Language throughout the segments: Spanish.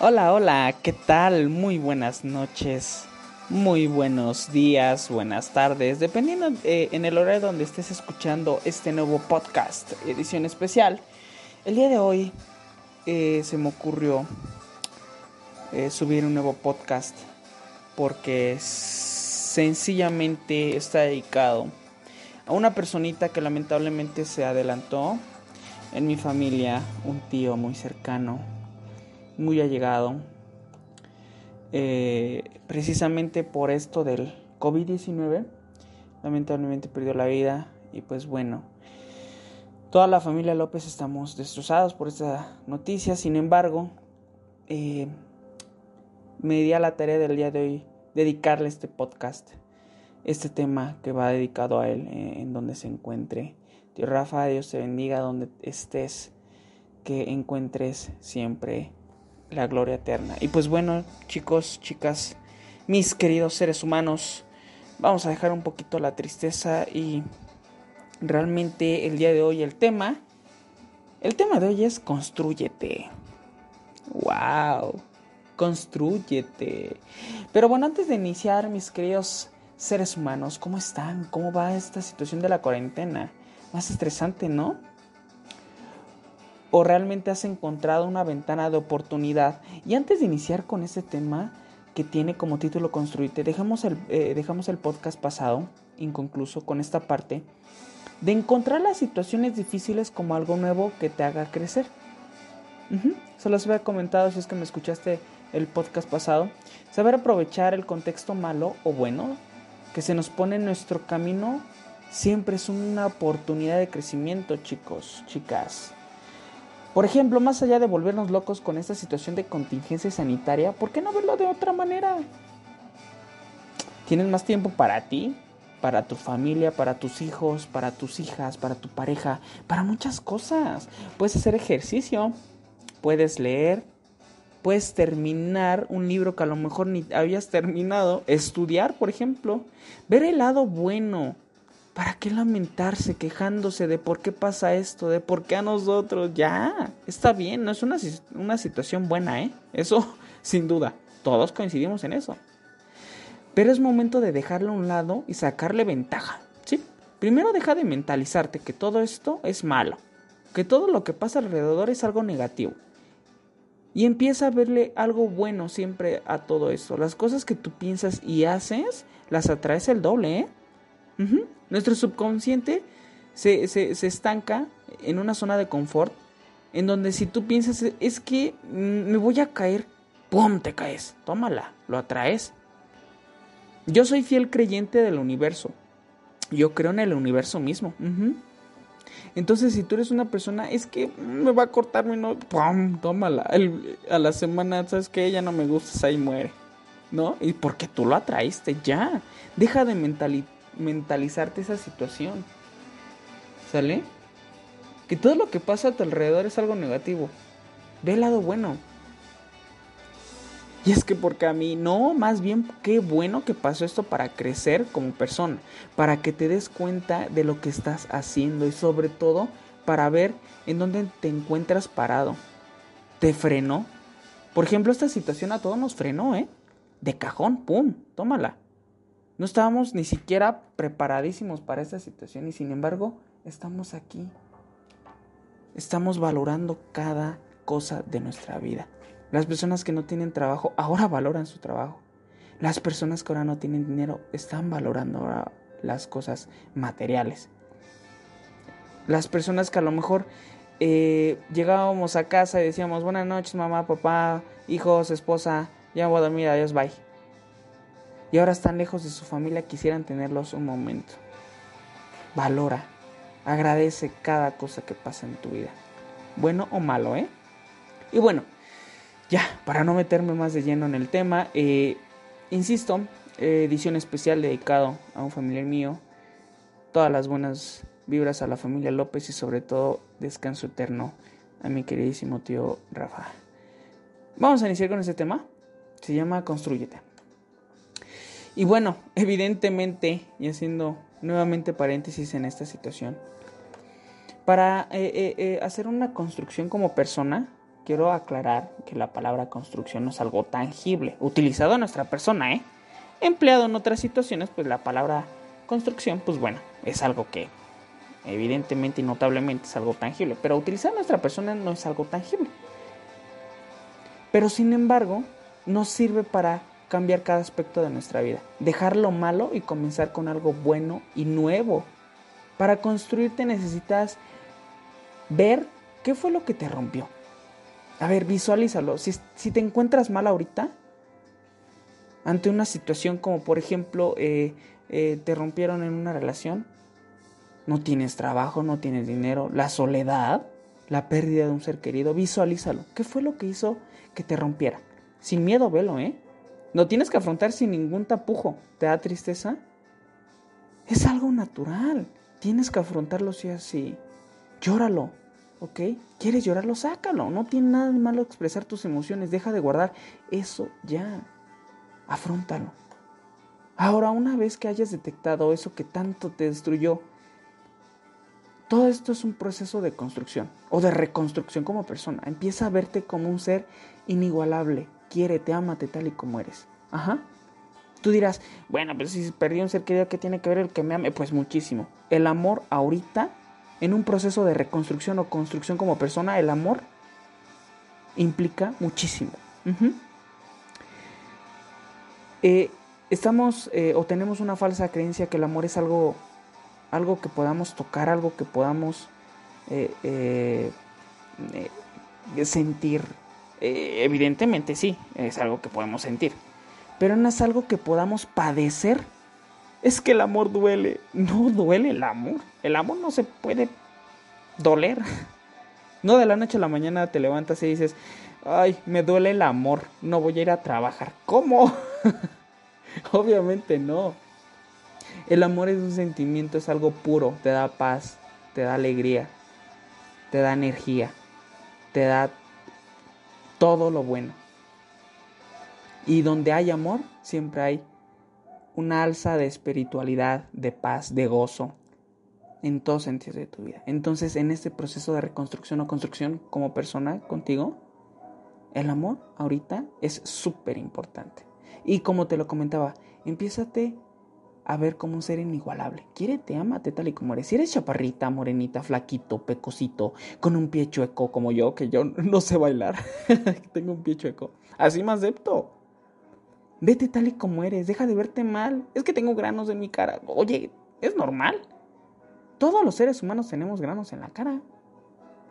Hola, hola, ¿qué tal? Muy buenas noches, muy buenos días, buenas tardes, dependiendo eh, en el horario donde estés escuchando este nuevo podcast, edición especial. El día de hoy eh, se me ocurrió eh, subir un nuevo podcast porque sencillamente está dedicado a una personita que lamentablemente se adelantó en mi familia, un tío muy cercano muy allegado. Eh, precisamente por esto del COVID-19, lamentablemente perdió la vida y pues bueno, toda la familia López estamos destrozados por esta noticia, sin embargo, eh, me di a la tarea del día de hoy dedicarle este podcast, este tema que va dedicado a él, eh, en donde se encuentre. Dios Rafa, Dios te bendiga donde estés, que encuentres siempre la gloria eterna. Y pues bueno, chicos, chicas, mis queridos seres humanos, vamos a dejar un poquito la tristeza y realmente el día de hoy el tema, el tema de hoy es construyete. Wow, construyete. Pero bueno, antes de iniciar, mis queridos seres humanos, ¿cómo están? ¿Cómo va esta situación de la cuarentena? Más estresante, ¿no? O realmente has encontrado una ventana de oportunidad. Y antes de iniciar con este tema que tiene como título Construirte, dejamos el, eh, dejamos el podcast pasado, inconcluso, con esta parte de encontrar las situaciones difíciles como algo nuevo que te haga crecer. Se los había comentado si es que me escuchaste el podcast pasado. Saber aprovechar el contexto malo o bueno que se nos pone en nuestro camino siempre es una oportunidad de crecimiento, chicos, chicas. Por ejemplo, más allá de volvernos locos con esta situación de contingencia sanitaria, ¿por qué no verlo de otra manera? Tienes más tiempo para ti, para tu familia, para tus hijos, para tus hijas, para tu pareja, para muchas cosas. Puedes hacer ejercicio, puedes leer, puedes terminar un libro que a lo mejor ni habías terminado, estudiar, por ejemplo, ver el lado bueno ¿Para qué lamentarse quejándose de por qué pasa esto, de por qué a nosotros? Ya, está bien, no es una, una situación buena, ¿eh? Eso, sin duda, todos coincidimos en eso. Pero es momento de dejarlo a un lado y sacarle ventaja, ¿sí? Primero deja de mentalizarte que todo esto es malo, que todo lo que pasa alrededor es algo negativo. Y empieza a verle algo bueno siempre a todo esto. Las cosas que tú piensas y haces, las atraes el doble, ¿eh? Nuestro subconsciente se, estanca en una zona de confort en donde si tú piensas es que me voy a caer, ¡pum! te caes, tómala, lo atraes. Yo soy fiel creyente del universo. Yo creo en el universo mismo. Entonces, si tú eres una persona, es que me va a cortar mi no, ¡pum! Tómala. a la semana, ¿sabes que Ya no me gustas, ahí muere. ¿No? Y porque tú lo atraíste, ya. Deja de mentalizar mentalizarte esa situación. ¿Sale? Que todo lo que pasa a tu alrededor es algo negativo. Ve el lado bueno. Y es que porque a mí, no, más bien qué bueno que pasó esto para crecer como persona, para que te des cuenta de lo que estás haciendo y sobre todo para ver en dónde te encuentras parado. ¿Te frenó? Por ejemplo, esta situación a todos nos frenó, ¿eh? De cajón, ¡pum! Tómala. No estábamos ni siquiera preparadísimos para esta situación y sin embargo estamos aquí. Estamos valorando cada cosa de nuestra vida. Las personas que no tienen trabajo ahora valoran su trabajo. Las personas que ahora no tienen dinero están valorando ahora las cosas materiales. Las personas que a lo mejor eh, llegábamos a casa y decíamos buenas noches mamá, papá, hijos, esposa, ya voy a dormir, adiós, bye y ahora están lejos de su familia, quisieran tenerlos un momento. Valora, agradece cada cosa que pasa en tu vida, bueno o malo, ¿eh? Y bueno, ya, para no meterme más de lleno en el tema, eh, insisto, edición especial dedicado a un familiar mío, todas las buenas vibras a la familia López y sobre todo descanso eterno a mi queridísimo tío Rafa. Vamos a iniciar con este tema, se llama Construyete. Y bueno, evidentemente, y haciendo nuevamente paréntesis en esta situación, para eh, eh, eh, hacer una construcción como persona, quiero aclarar que la palabra construcción no es algo tangible, utilizado en nuestra persona, ¿eh? Empleado en otras situaciones, pues la palabra construcción, pues bueno, es algo que evidentemente y notablemente es algo tangible, pero utilizar nuestra persona no es algo tangible. Pero sin embargo, nos sirve para cambiar cada aspecto de nuestra vida, dejar lo malo y comenzar con algo bueno y nuevo. Para construirte necesitas ver qué fue lo que te rompió. A ver, visualízalo. Si, te encuentras mal ahorita, ante una situación como por ejemplo eh, eh, te rompieron en una relación, no tienes trabajo, no tienes dinero, la soledad, la pérdida de un ser querido, visualízalo. ¿Qué fue lo que hizo que te rompiera? Sin miedo, velo, ¿eh? No tienes que afrontar sin ningún tapujo. ¿Te da tristeza? Es algo natural. Tienes que afrontarlo si así. Llóralo, ¿ok? ¿Quieres llorarlo? Sácalo. No tiene nada de malo expresar tus emociones. Deja de guardar eso ya. Afrontalo. Ahora, una vez que hayas detectado eso que tanto te destruyó, todo esto es un proceso de construcción o de reconstrucción como persona. Empieza a verte como un ser inigualable. Quiérete, ámate tal y como eres. Ajá. Tú dirás, bueno, pero si perdí un ser querido, ¿qué tiene que ver el que me ame? Pues muchísimo. El amor ahorita, en un proceso de reconstrucción o construcción como persona, el amor implica muchísimo. Eh, estamos eh, o tenemos una falsa creencia que el amor es algo algo que podamos tocar, algo que podamos eh, eh, eh, evidentemente sí, es algo que podemos sentir, pero no es algo que podamos padecer. Es que el amor duele, no duele el amor, el amor no se puede doler. No de la noche a la mañana te levantas y dices, ay, me duele el amor, no voy a ir a trabajar. ¿Cómo? Obviamente no. El amor es un sentimiento, es algo puro, te da paz, te da alegría, te da energía, te da todo lo bueno. Y donde hay amor, siempre hay una alza de espiritualidad, de paz, de gozo, en todos sentidos de tu vida. Entonces, en este proceso de reconstrucción o construcción como persona contigo, el amor ahorita es súper importante. Y como te lo comentaba, empiézate a ver como un ser inigualable. Quiérete, amate tal y como eres. Si eres chaparrita, morenita, flaquito, pecosito, con un pie chueco como yo, que yo no sé bailar, tengo un pie chueco, así me acepto. Vete tal y como eres, deja de verte mal. Es que tengo granos en mi cara. Oye, es normal. Todos los seres humanos tenemos granos en la cara.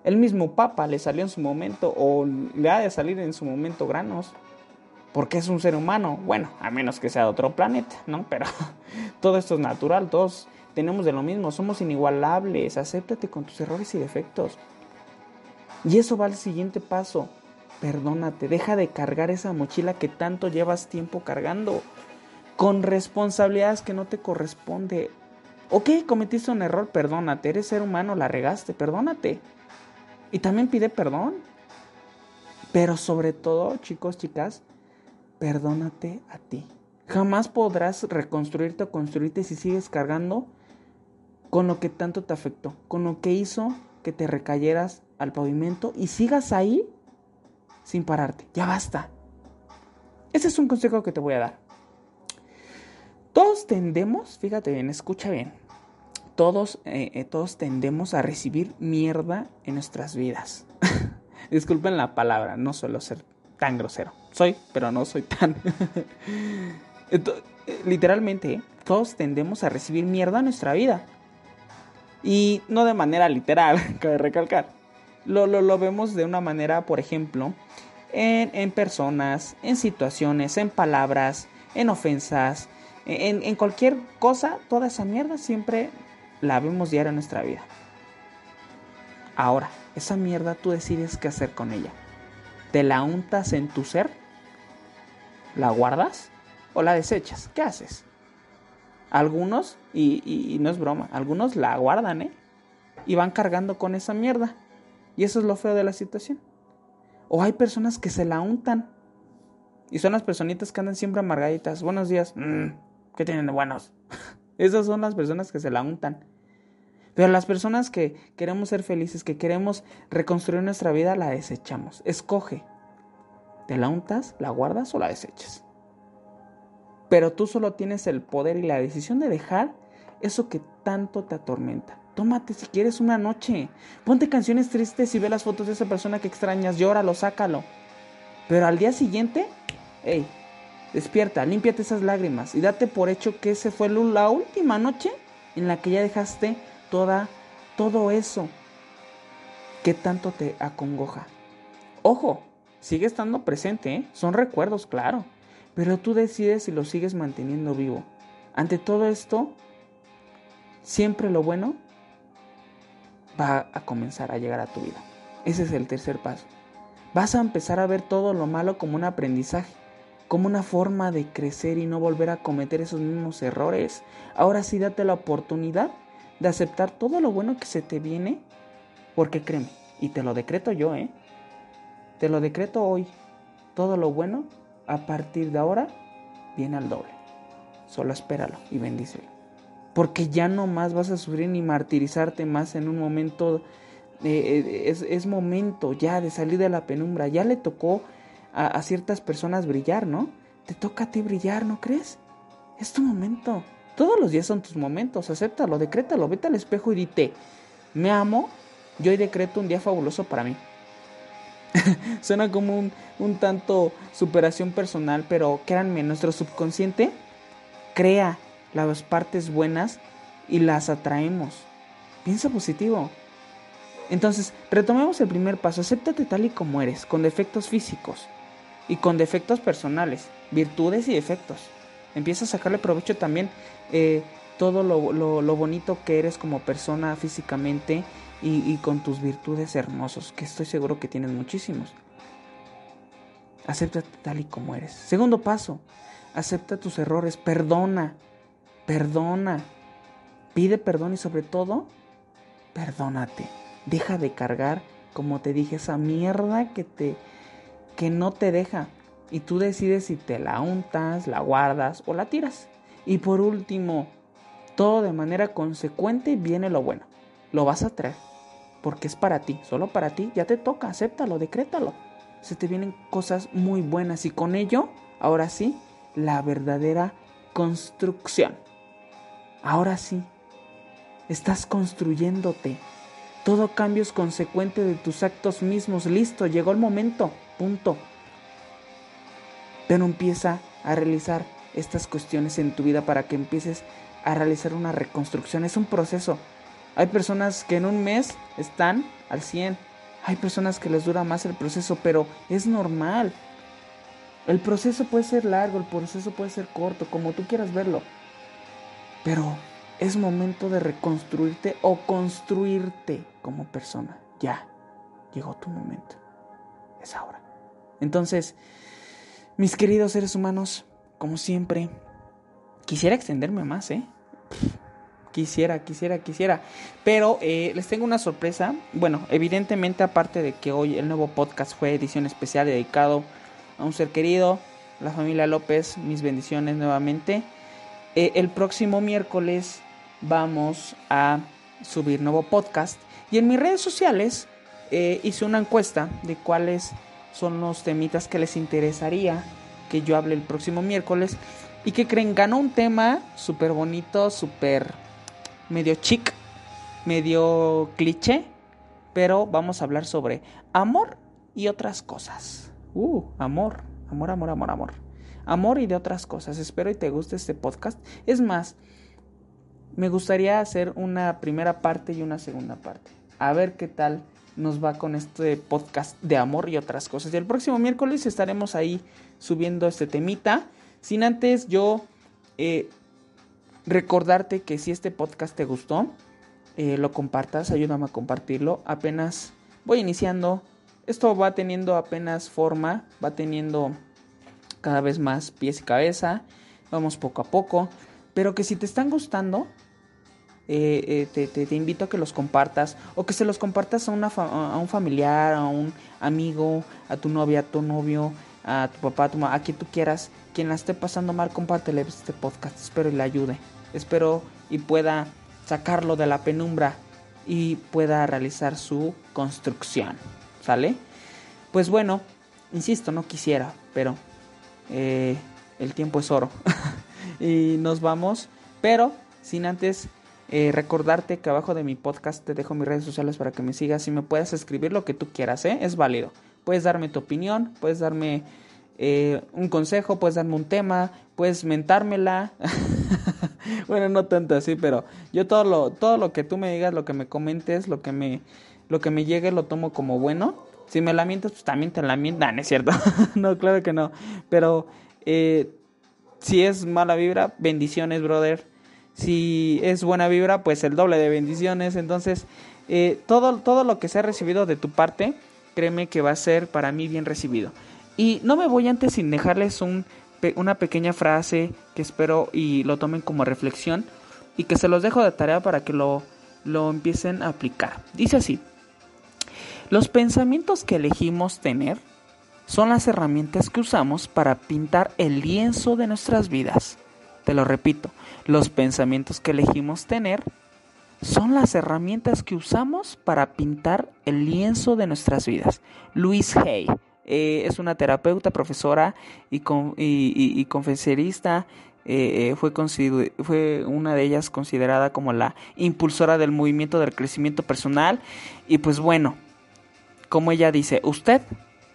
El mismo Papa le salió en su momento o le ha de salir en su momento granos porque es un ser humano. Bueno, a menos que sea de otro planeta, ¿no? Pero todo esto es natural, todos tenemos de lo mismo, somos inigualables, acéptate con tus errores y defectos. Y eso va al siguiente paso. Perdónate, deja de cargar esa mochila que tanto llevas tiempo cargando con responsabilidades que no te corresponde. Ok, cometiste un error, perdónate, eres ser humano, la regaste, perdónate. Y también pide perdón. Pero sobre todo, chicos, chicas, perdónate a ti. Jamás podrás reconstruirte o construirte si sigues cargando con lo que tanto te afectó, con lo que hizo que te recayeras al pavimento y sigas ahí sin pararte. Ya basta. Ese es un consejo que te voy a dar. Todos tendemos, fíjate bien, escucha bien, todos, eh, eh, todos tendemos a recibir mierda en nuestras vidas. Disculpen la palabra, no suelo ser tan grosero. Soy, pero no soy tan... literalmente, todos tendemos a recibir mierda en nuestra vida. Y no de manera literal, cabe recalcar. Lo, lo, lo, vemos de una manera, por ejemplo, en, en personas, en situaciones, en palabras, en ofensas, en, en, cualquier cosa, toda esa mierda siempre la vemos diario en nuestra vida. Ahora, esa mierda tú decides qué hacer con ella te la untas en tu ser, la guardas o la desechas. ¿Qué haces? Algunos, y, no es broma, algunos la guardan, ¿eh? Y van cargando con esa mierda. Y eso es lo feo de la situación. O hay personas que se la untan. Y son las personitas que andan siempre amargaditas. Buenos días. Mm, ¿Qué tienen de buenos? Esas son las personas que se la untan. Pero las personas que queremos ser felices, que queremos reconstruir nuestra vida, la desechamos. Escoge. ¿Te la untas, la guardas o la desechas? Pero tú solo tienes el poder y la decisión de dejar eso que tanto te atormenta. Tómate si quieres una noche. Ponte canciones tristes y ve las fotos de esa persona que extrañas. Llóralo, sácalo. Pero al día siguiente, hey, despierta, límpiate esas lágrimas y date por hecho que esa fue la última noche en la que ya dejaste toda, todo eso que tanto te acongoja. Ojo, sigue estando presente, ¿eh? son recuerdos, claro, pero tú decides si lo sigues manteniendo vivo. Ante todo esto, siempre lo bueno va a comenzar a llegar a tu vida. Ese es el tercer paso. Vas a empezar a ver todo lo malo como un aprendizaje, como una forma de crecer y no volver a cometer esos mismos errores. Ahora sí date la oportunidad de aceptar todo lo bueno que se te viene, porque créeme, y te lo decreto yo, ¿eh? Te lo decreto hoy. Todo lo bueno, a partir de ahora, viene al doble. Solo espéralo y bendícelo. Porque ya no más vas a sufrir ni martirizarte más en un momento. Eh, es, es, momento ya de salir de la penumbra. Ya le tocó a, a ciertas personas brillar, ¿no? Te toca a ti brillar, ¿no crees? Es tu momento. Todos los días son tus momentos, acéptalo, decrétalo, vete al espejo y dite, me amo, yo hoy decreto un día fabuloso para mí. Suena como un, un tanto superación personal, pero créanme, nuestro subconsciente crea las partes buenas y las atraemos. Piensa positivo. Entonces, retomemos el primer paso. Acéptate tal y como eres, con defectos físicos y con defectos personales, virtudes y defectos. Empieza a sacarle provecho también eh, todo lo, lo, bonito que eres como persona físicamente y, con tus virtudes hermosos, que estoy seguro que tienes muchísimos. Acéptate tal y como eres. Segundo paso, acepta tus errores, perdona, perdona, pide perdón y sobre todo, perdónate. Deja de cargar, como te dije, esa mierda que te que no te deja y tú decides si te la untas, la guardas o la tiras. Y por último, todo de manera consecuente viene lo bueno. Lo vas a traer porque es para ti, solo para ti, ya te toca, acéptalo, decrétalo. Se te vienen cosas muy buenas y con ello, ahora sí, la verdadera construcción. Ahora sí, estás construyéndote. Todo cambio es consecuente de tus actos mismos. Listo, llegó el momento. Punto. Pero empieza a realizar estas cuestiones en tu vida para que empieces a realizar una reconstrucción. Es un proceso. Hay personas que en un mes están al 100. Hay personas que les dura más el proceso, pero es normal. El proceso puede ser largo, el proceso puede ser corto, como tú quieras verlo. Pero es momento de reconstruirte o construirte como persona. Ya, llegó tu momento. Es ahora. Entonces, mis queridos seres humanos, como siempre, quisiera extenderme más, ¿eh? Quisiera, quisiera, quisiera. Pero eh, les tengo una sorpresa. Bueno, evidentemente, aparte de que hoy el nuevo podcast fue edición especial dedicado a un ser querido, la familia López, mis bendiciones nuevamente. Eh, el próximo miércoles vamos a subir nuevo podcast. Y en mis redes sociales eh, hice una encuesta de cuáles son los temitas que les interesaría que yo hable el próximo miércoles. Y que creen, ganó un tema súper bonito, súper medio chic, medio cliché. Pero vamos a hablar sobre amor y otras cosas. Uh, amor, amor, amor, amor, amor. Amor y de otras cosas. Espero y te guste este podcast. Es más, me gustaría hacer una primera parte y una segunda parte. A ver qué tal nos va con este podcast de amor y otras cosas. Y el próximo miércoles estaremos ahí subiendo este temita. Sin antes yo eh, recordarte que si este podcast te gustó, eh, lo compartas, ayúdame a compartirlo. Apenas voy iniciando. Esto va teniendo apenas forma, va teniendo cada vez más pies y cabeza. Vamos poco a poco. Pero que si te están gustando, eh, eh, te, invito a que los compartas o que se los compartas a, una a un familiar, a un amigo, a tu novia, a tu novio, a tu papá, a tu a quien tú quieras, quien la esté pasando mal, compártele este podcast. Espero y le ayude. Espero y pueda sacarlo de la penumbra y pueda realizar su construcción. ¿Sale? Pues bueno, insisto, no quisiera, pero eh, el tiempo es oro. y nos vamos, pero sin antes eh, recordarte que abajo de mi podcast te dejo mis redes sociales para que me sigas y me puedas escribir lo que tú quieras, ¿eh? es válido. Puedes darme tu opinión, puedes darme eh, un consejo, puedes darme un tema, puedes mentármela. bueno, no tanto así, pero yo todo lo, todo lo que tú me digas, lo que me comentes, lo que me, lo que me llegue, lo tomo como bueno. Si me lamentas, pues también te lamentan, ¿no es cierto? no, claro que no. Pero eh, si es mala vibra, bendiciones, brother. Si es buena vibra, pues el doble de bendiciones. Entonces, eh, todo, todo lo que se ha recibido de tu parte, créeme que va a ser para mí bien recibido. Y no me voy antes sin dejarles un, una pequeña frase que espero y lo tomen como reflexión y que se los dejo de tarea para que lo, lo empiecen a aplicar. Dice así, los pensamientos que elegimos tener son las herramientas que usamos para pintar el lienzo de nuestras vidas. Te lo repito, los pensamientos que elegimos tener son las herramientas que usamos para pintar el lienzo de nuestras vidas. Luis Hay eh, es una terapeuta, profesora y, y, conferencista. Eh, eh, fue, fue una de ellas considerada como la impulsora del movimiento del crecimiento personal. Y pues bueno, como ella dice, usted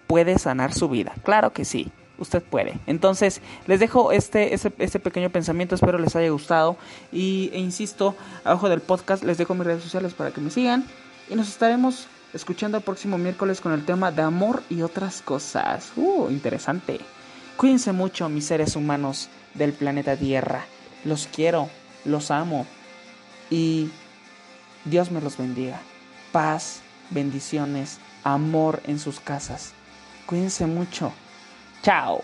puede sanar su vida. Claro que sí usted puede. Entonces, les dejo este, este, pequeño pensamiento, espero les haya gustado. Y, e insisto, abajo del podcast les dejo mis redes sociales para que me sigan. Y nos estaremos escuchando el próximo miércoles con el tema de amor y otras cosas. Uh, interesante. Cuídense mucho, mis seres humanos del planeta Tierra. Los quiero, los amo. Y Dios me los bendiga. Paz, bendiciones, amor en sus casas. Cuídense mucho. Chao.